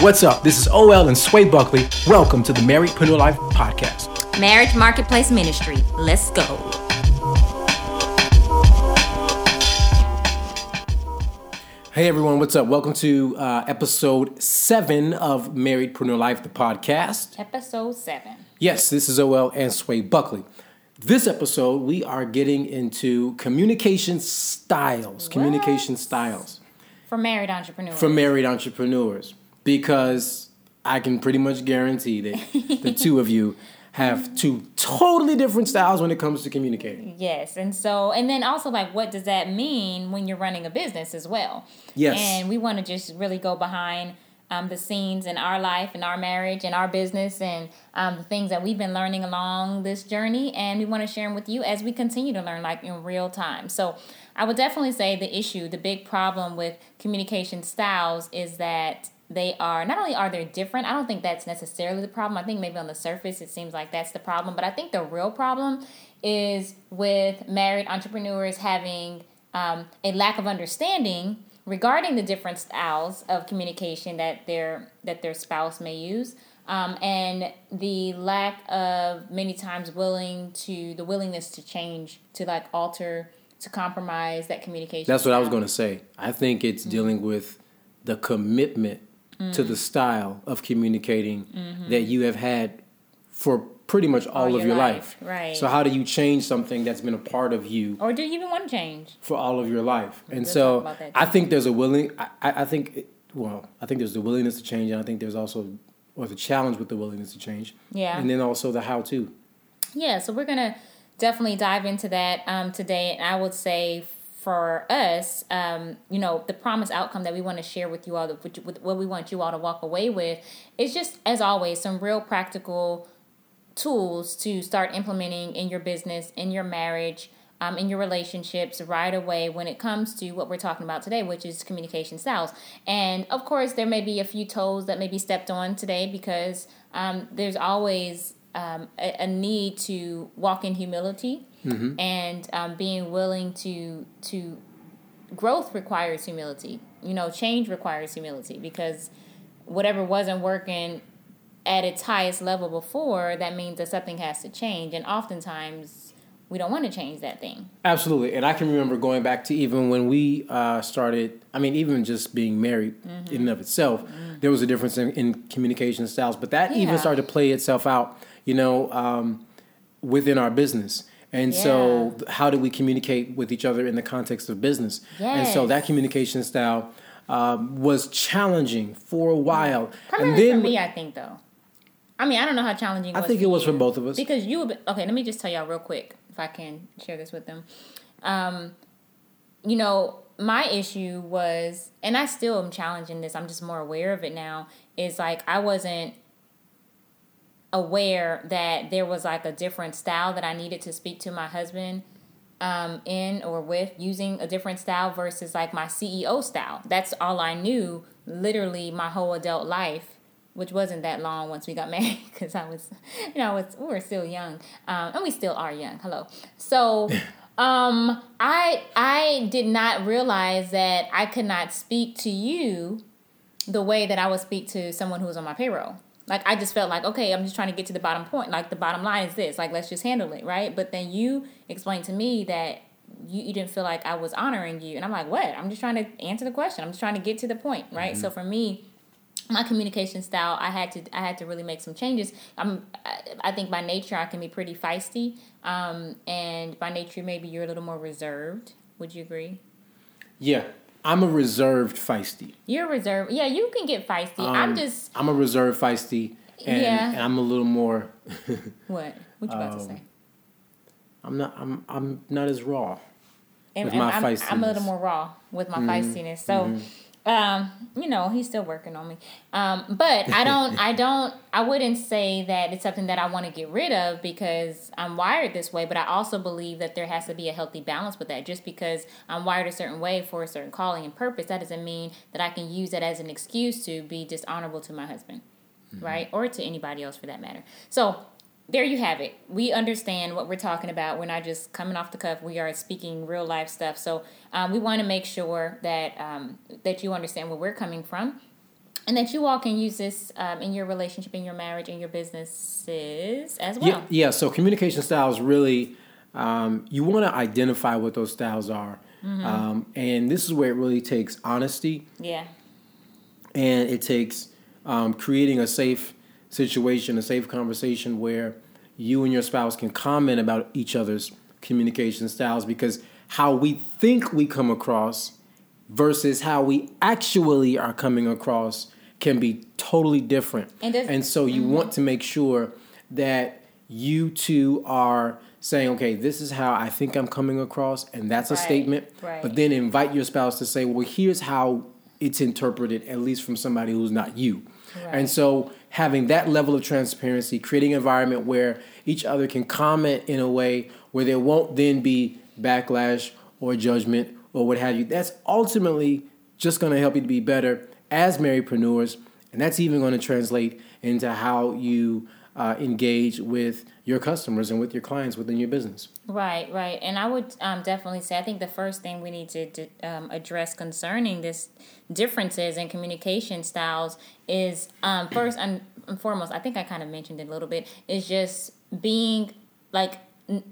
What's up? This is OL and Sway Buckley. Welcome to the Marriedpreneur Life Podcast. Marriage Marketplace Ministry. Let's go. Hey everyone, what's up? Welcome to uh, episode seven of Marriedpreneur Life, the podcast. Episode seven. Yes, this is OL and Sway Buckley. This episode, we are getting into communication styles. Communication styles For married entrepreneurs. for married entrepreneurs because I can pretty much guarantee that the two of you have two totally different styles when it comes to communicating. Yes, and so and then also like what does that mean when you're running a business as well? Yes. And we want to just really go behind um, the scenes in our life and our marriage and our business and um, the things that we've been learning along this journey, and we want to share them with you as we continue to learn, like in real time. So, I would definitely say the issue, the big problem with communication styles is that they are not only are they different i don't think that's necessarily the problem i think maybe on the surface it seems like that's the problem but i think the real problem is with married entrepreneurs having um, a lack of understanding regarding the different styles of communication that their that their spouse may use um, and the lack of many times willing to the willingness to change to like alter to compromise that communication That's what I was going to say. I think it's Mm-hmm. dealing with the commitment to the style of communicating that you have had for pretty much all, of Mm-hmm. your your life, life. right. So how do you change something that's been a part of you or do you even want to change for all of your life? And so I think there's a willing. I, I I think it- well, I think there's the willingness to change, and I think there's also or the challenge with the willingness to change. Yeah. And then also the how to. Yeah, so we're gonna definitely dive into that um, today, and I would say for us, um, you know, the promised outcome that we want to share with you all, with, with what we want you all to walk away with, is just as always some real practical tools to start implementing in your business, in your marriage. Um, in your relationships right away when it comes to what we're talking about today, which is communication styles. And of course, there may be a few toes that may be stepped on today because um, there's always um, a, a need to walk in humility and um, being willing to to growth requires humility. You know, change requires humility because whatever wasn't working at its highest level before, that means that something has to change. And oftentimes, we don't want to change that thing. Absolutely, and I can remember going back to even when we uh, started. I mean, even just being married Mm-hmm. in and of itself, there was a difference in, in communication styles. But that Yeah. even started to play itself out, you know, um, within our business. And so, how do we communicate with each other in the context of business? And so, that communication style um, was challenging for a while. Primarily and then for me, I think, though. I mean, I don't know how challenging. I was think it was you. for both of us. because you. would- Okay, let me just tell y'all real quick, if I can share this with them. Um, you know, my issue was, and I still am challenging this. I'm just more aware of it now. Is like I wasn't aware that there was like a different style that I needed to speak to my husband um, in or with using a different style versus like my CEO style. That's all I knew literally my whole adult life, which wasn't that long once we got married because I was, you know, was, we were still young um, and we still are young. Hello. So um, I, I did not realize that I could not speak to you the way that I would speak to someone who was on my payroll. Like I just felt like, okay, I'm just trying to get to the bottom point. Like the bottom line is this. Like let's just handle it, right? But then you explained to me that you, you didn't feel like I was honoring you, and I'm like, what? I'm just trying to answer the question. I'm just trying to get to the point, right? So for me, my communication style, I had to I had to really make some changes. I'm I- I think by nature I can be pretty feisty, um, and by nature maybe you're a little more reserved. Would you agree? yeah, I'm a reserved feisty. You're reserved. Yeah, you can get feisty. I'm Um, just I'm a reserved feisty, and, Yeah. and I'm a little more. what? What you about to Um, say? I'm not. I'm. I'm not as raw. And, with and my I'm, I'm a little more raw with my feistiness. So, Um, you know, he's still working on me. Um, but I don't, I don't, I wouldn't say that it's something that I want to get rid of because I'm wired this way. But I also believe that there has to be a healthy balance with that. Just because I'm wired a certain way for a certain calling and purpose, that doesn't mean that I can use that as an excuse to be dishonorable to my husband, mm-hmm. right, or to anybody else for that matter. So there you have it. We understand what we're talking about. We're not just coming off the cuff. We are speaking real life stuff. So um, we want to make sure that um, that you understand where we're coming from, and that you all can use this um, in your relationship, in your marriage, in your businesses as well. Yeah. yeah so communication styles really, um, you want to identify what those styles are, mm-hmm. Um, and this is where it really takes honesty. Yeah. And it takes um, creating a safe situation, a safe conversation where you and your spouse can comment about each other's communication styles because how we think we come across versus how we actually are coming across can be totally different. And, and so you mm-hmm. want to make sure that you two are saying, okay, this is how I think I'm coming across, and that's a right. statement. Right. But then invite your spouse to say, well, here's how it's interpreted, at least from somebody who's not you. Right. And so having that level of transparency, creating an environment where each other can comment in a way where there won't then be backlash or judgment or what have you. That's ultimately just going to help you to be better as marriedpreneurs, and that's even going to translate into how you uh, engage with your customers and with your clients within your business. Right, right. And I would um, definitely say I think the first thing we need to, um, address concerning this differences in communication styles is um, first and foremost, I think I kind of mentioned it a little bit, is just being like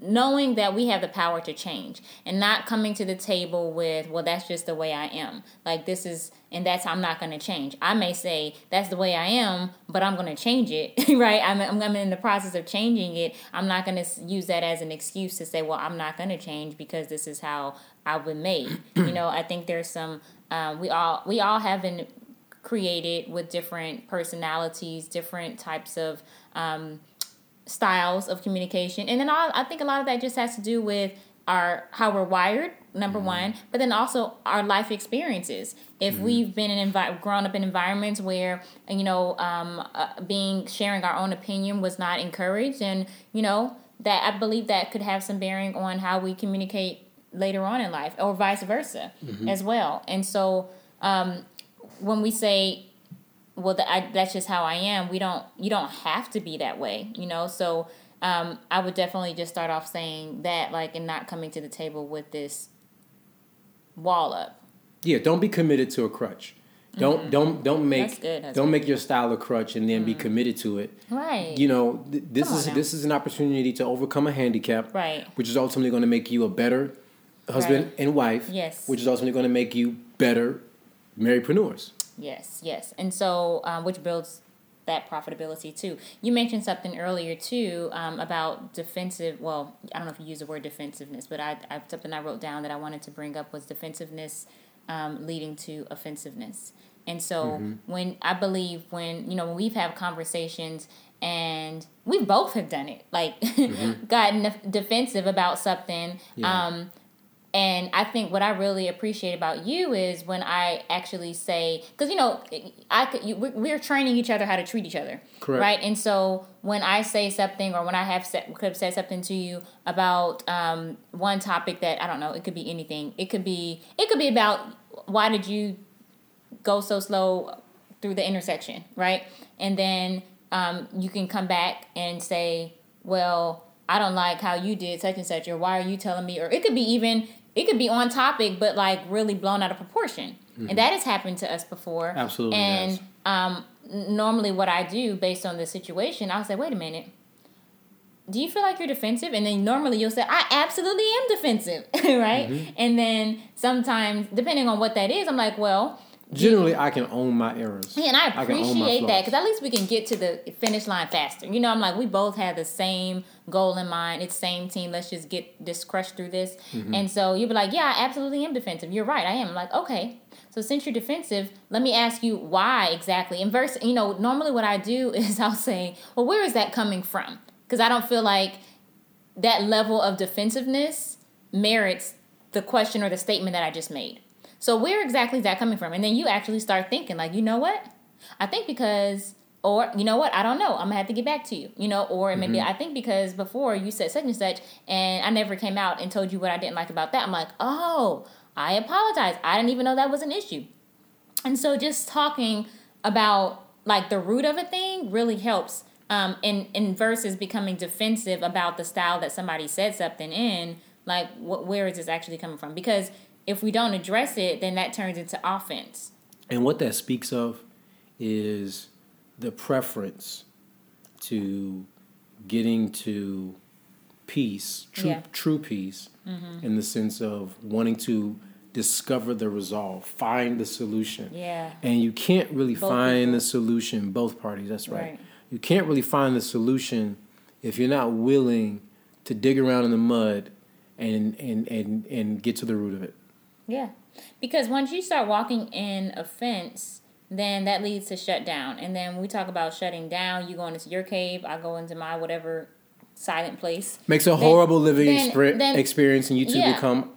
knowing that we have the power to change and not coming to the table with well that's just the way i am. Like this is and that's i'm not going to change. I may say that's the way i am but i'm going to change it right? I'm, I'm in the process of changing it. I'm not going to use that as an excuse to say well i'm not going to change because this is how i've been made you know i think there's some um, we all we all have been created with different personalities different types of um, styles of communication. And then I, I think a lot of that just has to do with our how we're wired number mm-hmm. one but then also our life experiences if mm-hmm. we've been in envi- grown up in environments where you know um, uh, being sharing our own opinion was not encouraged and you know that i believe that could have some bearing on how we communicate later on in life or vice versa mm-hmm. as well and so um, when we say well the, I, that's just how i am we don't you don't have to be that way you know so um, i would definitely just start off saying that like and not coming to the table with this wall up yeah don't be committed to a crutch don't mm-hmm. don't don't make That's good. That's don't good. make your style a crutch and then mm. be committed to it. Right. You know, th- this is this is an opportunity to overcome a handicap. Right. Which is ultimately going to make you a better husband right. and wife. Yes. Which is ultimately going to make you better marriedpreneurs. Yes, yes. And so, um, which builds that profitability too. You mentioned something earlier too um, about defensive. Well, I don't know if you use the word defensiveness, but I, I something I wrote down that I wanted to bring up was defensiveness um, leading to offensiveness. And so mm-hmm. when I believe when you know when we've had conversations and we both have done it, like mm-hmm. gotten defensive about something. Yeah. Um, and I think what I really appreciate about you is when I actually say, because you know, I could, you, we're training each other how to treat each other, Correct. right? And so when I say something, or when I have said, could have said something to you about um, one topic that I don't know, it could be anything. It could be, it could be about why did you go so slow through the intersection, right? And then um, you can come back and say, well. I don't like how you did such and such, or why are you telling me? Or it could be even it could be on topic, but like really blown out of proportion. Mm-hmm. And that has happened to us before. Absolutely. And yes. um, normally, what I do based on the situation, I'll say, wait a minute. Do you feel like you're defensive? And then normally you'll say, I absolutely am defensive, right? Mm-hmm. And then sometimes, depending on what that is, I'm like, well, Generally, I can own my errors. Yeah, and I appreciate I that because at least we can get to the finish line faster. You know, I'm like, we both have the same goal in mind. It's same team. Let's just get this crushed through this. Mm-hmm. And so you'll be like, yeah, I absolutely am defensive. You're right. I am. I'm like, okay. So since you're defensive, let me ask you why exactly. And verse, you know, normally what I do is I'll say, well, where is that coming from? Because I don't feel like that level of defensiveness merits the question or the statement that I just made. So where exactly is that coming from? And then you actually start thinking, like, you know what? I think because, or you know what? I don't know. I'm gonna have to get back to you. You know, or maybe Mm-hmm. I think because before you said such and such, and I never came out and told you what I didn't like about that. I'm like, oh, I apologize. I didn't even know that was an issue. And so just talking about like the root of a thing really helps. Um, in in versus becoming defensive about the style that somebody said something in, like wh- where is this actually coming from? Because if we don't address it, then that turns into offense. And what that speaks of is the preference to getting to peace, true, Yeah. Mm-hmm. true peace, in the sense of wanting to discover the resolve, find the solution. Yeah. And you can't really Both find people. the solution, both parties, that's right. Right. You can't really find the solution if you're not willing to dig around in the mud and, and, and, and get to the root of it. Yeah. Because once you start walking in a fence, then that leads to shut down. And then we talk about shutting down, you go into your cave, I go into my whatever silent place. Makes a Then- horrible living then- expre- then- experience, and you two Yeah. become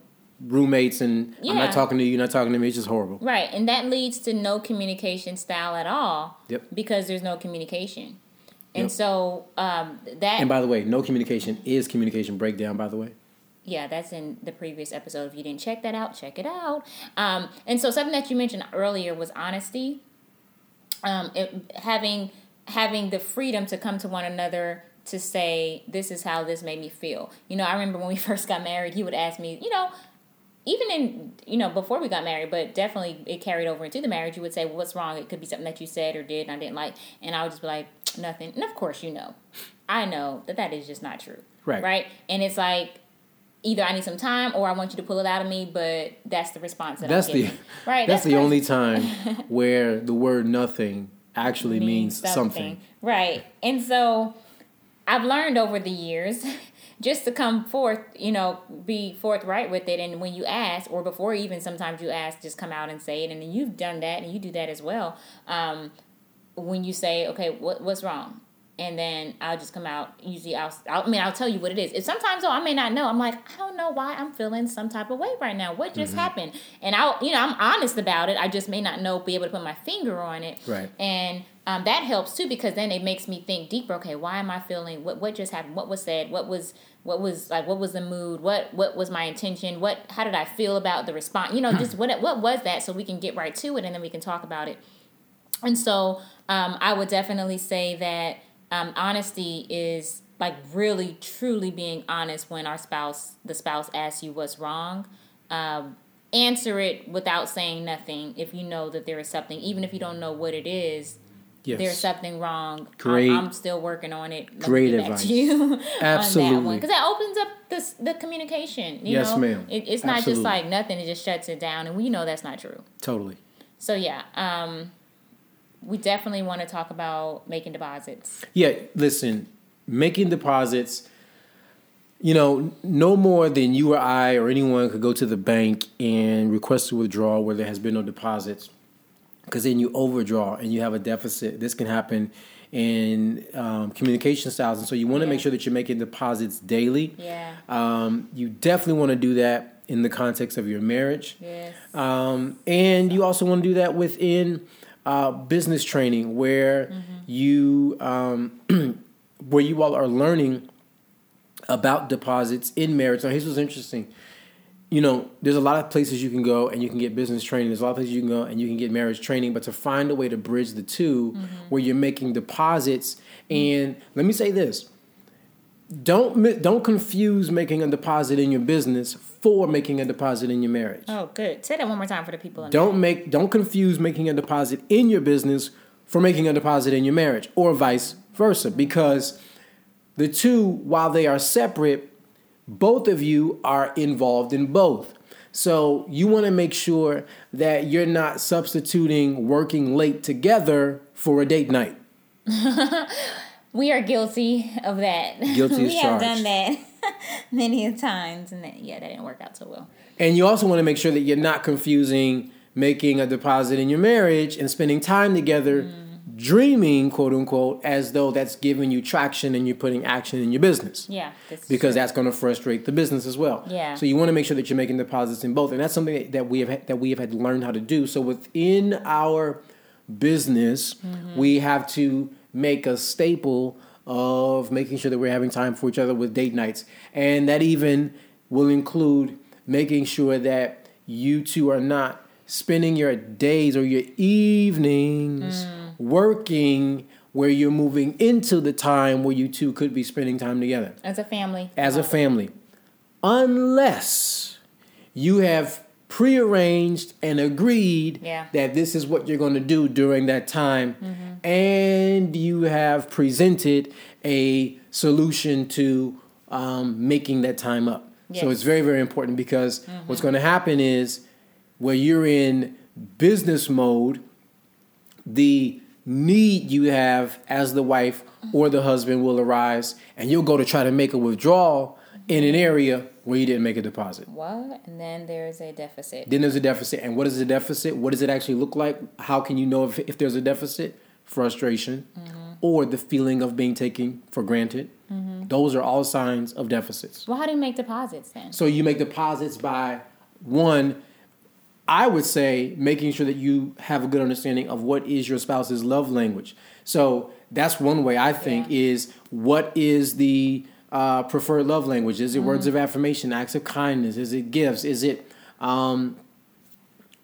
roommates. And I'm not talking to you, you're not talking to me. It's just horrible. Right. And that leads to no communication style at all. Yep. Because there's no communication. And Yep. so um, that And by the way, no communication is communication breakdown. By the way, yeah, that's in the previous episode. If you didn't check that out, check it out. Um, and so something that you mentioned earlier was honesty. Um, it, having having the freedom to come to one another to say this is how this made me feel. You know, I remember when we first got married, he would ask me, you know, even in you know before we got married, but definitely it carried over into the marriage. You would say, well, "What's wrong?" It could be something that you said or did and I didn't like, and I would just be like, "Nothing." And of course, you know, I know that that is just not true. Right. Right. And it's like either I need some time or I want you to pull it out of me, but that's the response that that's I'm the right. that's, the crazy. only time where the word nothing actually means, something. Right. And so I've learned over the years just to come forth, you know, be forthright with it. And when you ask, or before even sometimes you ask, just come out and say it. And then you've done that and you do that as well. Um, when you say, okay, what, what's wrong? And then I'll just come out. Usually, I'll, I'll. I mean, I'll tell you what it is. If sometimes though, I may not know. I'm like, I don't know why I'm feeling some type of way right now. What Mm-hmm. just happened? And I'll, you know, I'm honest about it. I just may not know, be able to put my finger on it. Right. And um, that helps too because then it makes me think deeper. Okay, why am I feeling? What what just happened? What was said? What was what was like? What was the mood? What what was my intention? What how did I feel about the response? You know, just what what was that? So we can get right to it and then we can talk about it. And so um, I would definitely say that um, honesty is like really truly being honest when our spouse the spouse asks you what's wrong. Um, answer it without saying nothing if you know that there is something, even if you don't know what it is Yes. there's something wrong. Great- I'm, I'm still working on it. Let great advice. You that Absolutely. because that opens up the the communication. You Yes, know? ma'am. It, it's not Absolutely. just like nothing. It just shuts it down, and we know that's not true. Totally. So yeah, um, we definitely want to talk about making deposits. Yeah, listen, making deposits, you know, no more than you or I or anyone could go to the bank and request a withdrawal where there has been no deposits. Because then you overdraw and you have a deficit. This can happen in um, communication styles. And so you want to Yeah. make sure that you're making deposits daily. Yeah. Um, you definitely want to do that in the context of your marriage. Yes. Um, and you also want to do that within uh, business training, where you um, where you all are learning about deposits in marriage. Now, here's what's interesting. You know, there's a lot of places you can go and you can get business training. There's a lot of places you can go and you can get marriage training. But to find a way to bridge the 2 where you're making deposits, and let me say this: don't don't confuse making a deposit in your business for making a deposit in your marriage. Oh, good. Say that one more time for the people. Don't make don't confuse making a deposit in your business for making a deposit in your marriage or vice versa because the two while they are separate both of you are involved in both. So you want to make sure that you're not substituting working late together for a date night. We are guilty of that. Guilty we have charged. done that many a times, and that, yeah, that didn't work out so well. And you also want to make sure that you're not confusing making a deposit in your marriage and spending time together dreaming, quote unquote, as though that's giving you traction and you're putting action in your business. Yeah. that's Because true. that's going to frustrate the business as well. Yeah. So you want to make sure that you're making deposits in both, and that's something that we have that we have had to learn how to do. So within our business, Mm-hmm. we have to make a staple of making sure that we're having time for each other with date nights, and that even will include making sure that you two are not spending your days or your evenings Mm. working where you're moving into the time where you two could be spending time together as a family. as a family, unless you have prearranged and agreed Yeah. that this is what you're going to do during that time, and you have presented a solution to um, making that time up. So it's very, very important because what's going to happen is where you're in business mode, the need you have as the wife or the husband will arise, and you'll go to try to make a withdrawal in an area where you didn't make a deposit. What? And then there's a deficit. Then there's a deficit. And what is the deficit? What does it actually look like? How can you know if, if there's a deficit? Frustration mm-hmm. or the feeling of being taken for granted. Mm-hmm. Those are all signs of deficits. Well, how do you make deposits then? So you make deposits by one, I would say making sure that you have a good understanding of what is your spouse's love language. So that's one way I think Yeah. is what is the uh, preferred love language? Is it words Mm-hmm. of affirmation, acts of kindness? Is it gifts? Is it um,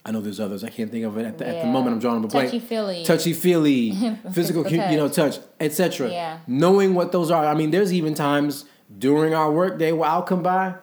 I know there's others. I can't think of it at the, at the moment. I'm drawing a blank. Touchy-feely. touchy feely, physical, cu- you know, touch, etc. Yeah. Knowing what those are. I mean, there's even times during our workday where I'll come by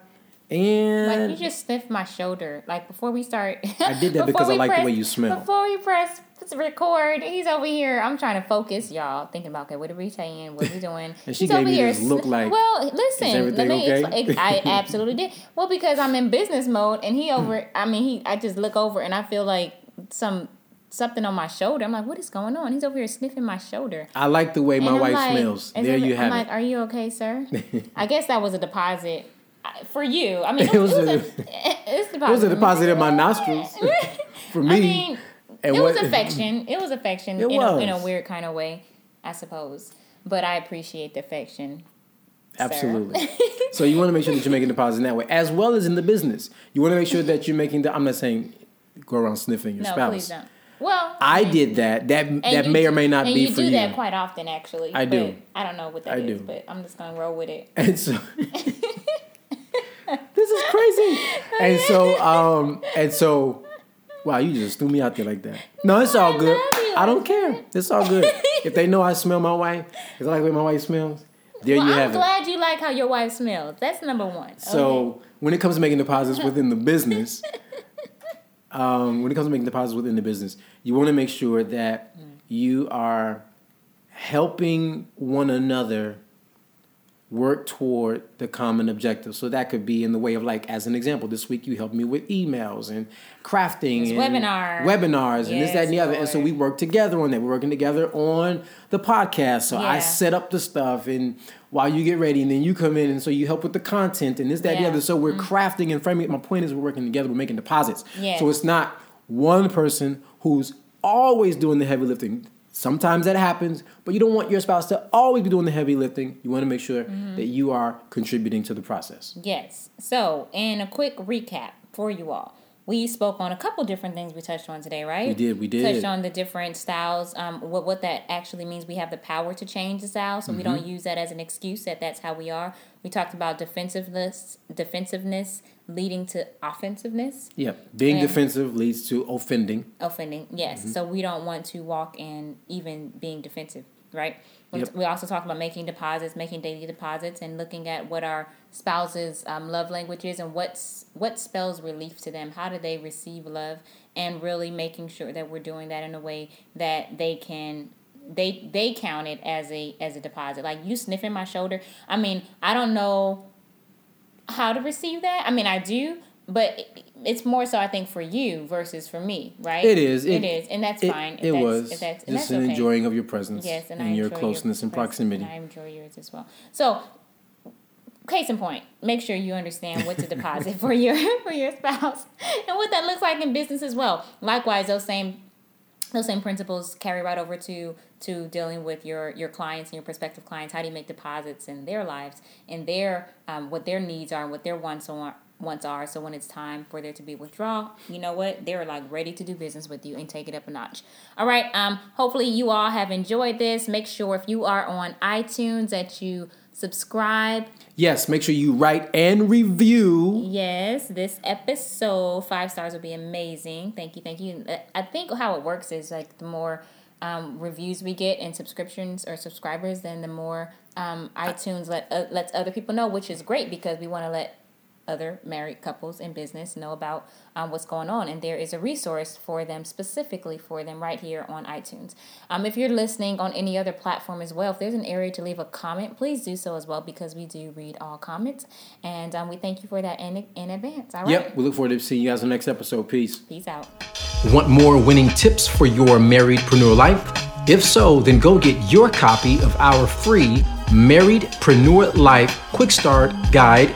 and Like you just sniffed my shoulder. Like before we start. I did that because I like the way you smell. Before we press record, he's over here. I'm trying to focus, y'all. Thinking about okay, what are we saying? What are we doing? And she he's gave over here. look like, well, listen. "Is let me. okay?" I absolutely did. Well, because I'm in business mode, and he over. I mean, he. I just look over, and I feel like some something on my shoulder. I'm like, what is going on? He's over here sniffing my shoulder. I like the way my wife like, smells. There you have I'm it. like, are you okay, sir? I guess that was a deposit uh, for you. I mean, It it was was, a- a, it's it was a deposit in my nostrils for me. I mean, and it was affection. It was affection It in, A, in a weird kind of way, I suppose. But I appreciate the affection. Absolutely. so you want to make sure that you're making deposits in that way, as well as in the business. You want to make sure that you're making. The, I'm not saying go around sniffing your No, spouse. please don't. Well, I did that. That that you may or may not and be you for do you. that quite often, actually. I do. I don't know what that I is, do. but I'm just gonna roll with it. And so this is crazy. And so um and so wow, you just threw me out there like that. No, it's all good. I don't care. It's all good. if they know I smell my wife, because I like the way my wife smells, there Well, you have it. I'm glad you like how your wife smells. That's number one. So Okay. when it comes to making deposits within the business, um, when it comes to making deposits within the business, you want to make sure that Mm. you are helping one another work toward the common objective. So that could be in the way of like, as an example, this week you helped me with emails and crafting and webinar. webinars and this, that, and the Yes, other. And so we work together on that. We're working together on the podcast. So I set up the stuff and while you get ready and then you come in and so you help with the content and this, that, and the Mm-hmm. other. So we're crafting and framing. My point is we're working together, we're making deposits. Yes. So it's not one person who's always doing the heavy lifting. Sometimes that happens, but you don't want your spouse to always be doing the heavy lifting. You want to make sure Mm-hmm. that you are contributing to the process. Yes. So, in a quick recap for you all, we spoke on a couple different things we touched on today, right? We did, we did. Touched on the different styles, um, what what that actually means. We have the power to change the style, so we Mm-hmm. don't use that as an excuse that that's how we are. We talked about defensiveness, defensiveness leading to offensiveness, Yeah, being And- defensive leads to offending. offending. Yes. Mm-hmm. So we don't want to walk in even being defensive, right? We- Yep. We also talked about making deposits, making daily deposits, and looking at what our spouse's um, love language is and what's what spells relief to them. How do they receive love? And really making sure that we're doing that in a way that they can they they count it as a as a deposit. Like you sniffing my shoulder. I mean, I don't know how to receive that. I mean, I do, but it's more so I think for you versus for me, right? It is. it It- is, and that's It, fine. If it that's, was if that's, just that's an okay. enjoying of your presence Yes, and, and, your closeness and proximity. And I enjoy yours as well. So, case in point, make sure you understand what to deposit for your for your spouse and what that looks like in business as well. Likewise, those same those same principles carry right over to to dealing with your your clients and your prospective clients how do you make deposits in their lives and their um, what their needs are and what their wants are wants are so when it's time for there to be withdrawal you know what they're like ready to do business with you and take it up a notch all right um hopefully you all have enjoyed this make sure if you are on iTunes that you subscribe. Yes, make sure you write and review. Yes, this episode, five stars would be amazing. Thank you, thank you. I think how it works is like the more um, reviews we get and subscriptions or subscribers, then the more um, iTunes let uh, lets other people know, which is great because we want to let other married couples in business know about um, what's going on. And there is a resource for them, specifically for them, right here on iTunes. Um, if you're listening on any other platform as well, if there's an area to leave a comment, please do so as well because we do read all comments. And um, we thank you for that in, in advance. All right. Yep. We look forward to seeing you guys in the next episode. Peace. Peace out. Want more winning tips for your married marriedpreneur life? If so, then go get your copy of our free Married Marriedpreneur Life Quick Start Guide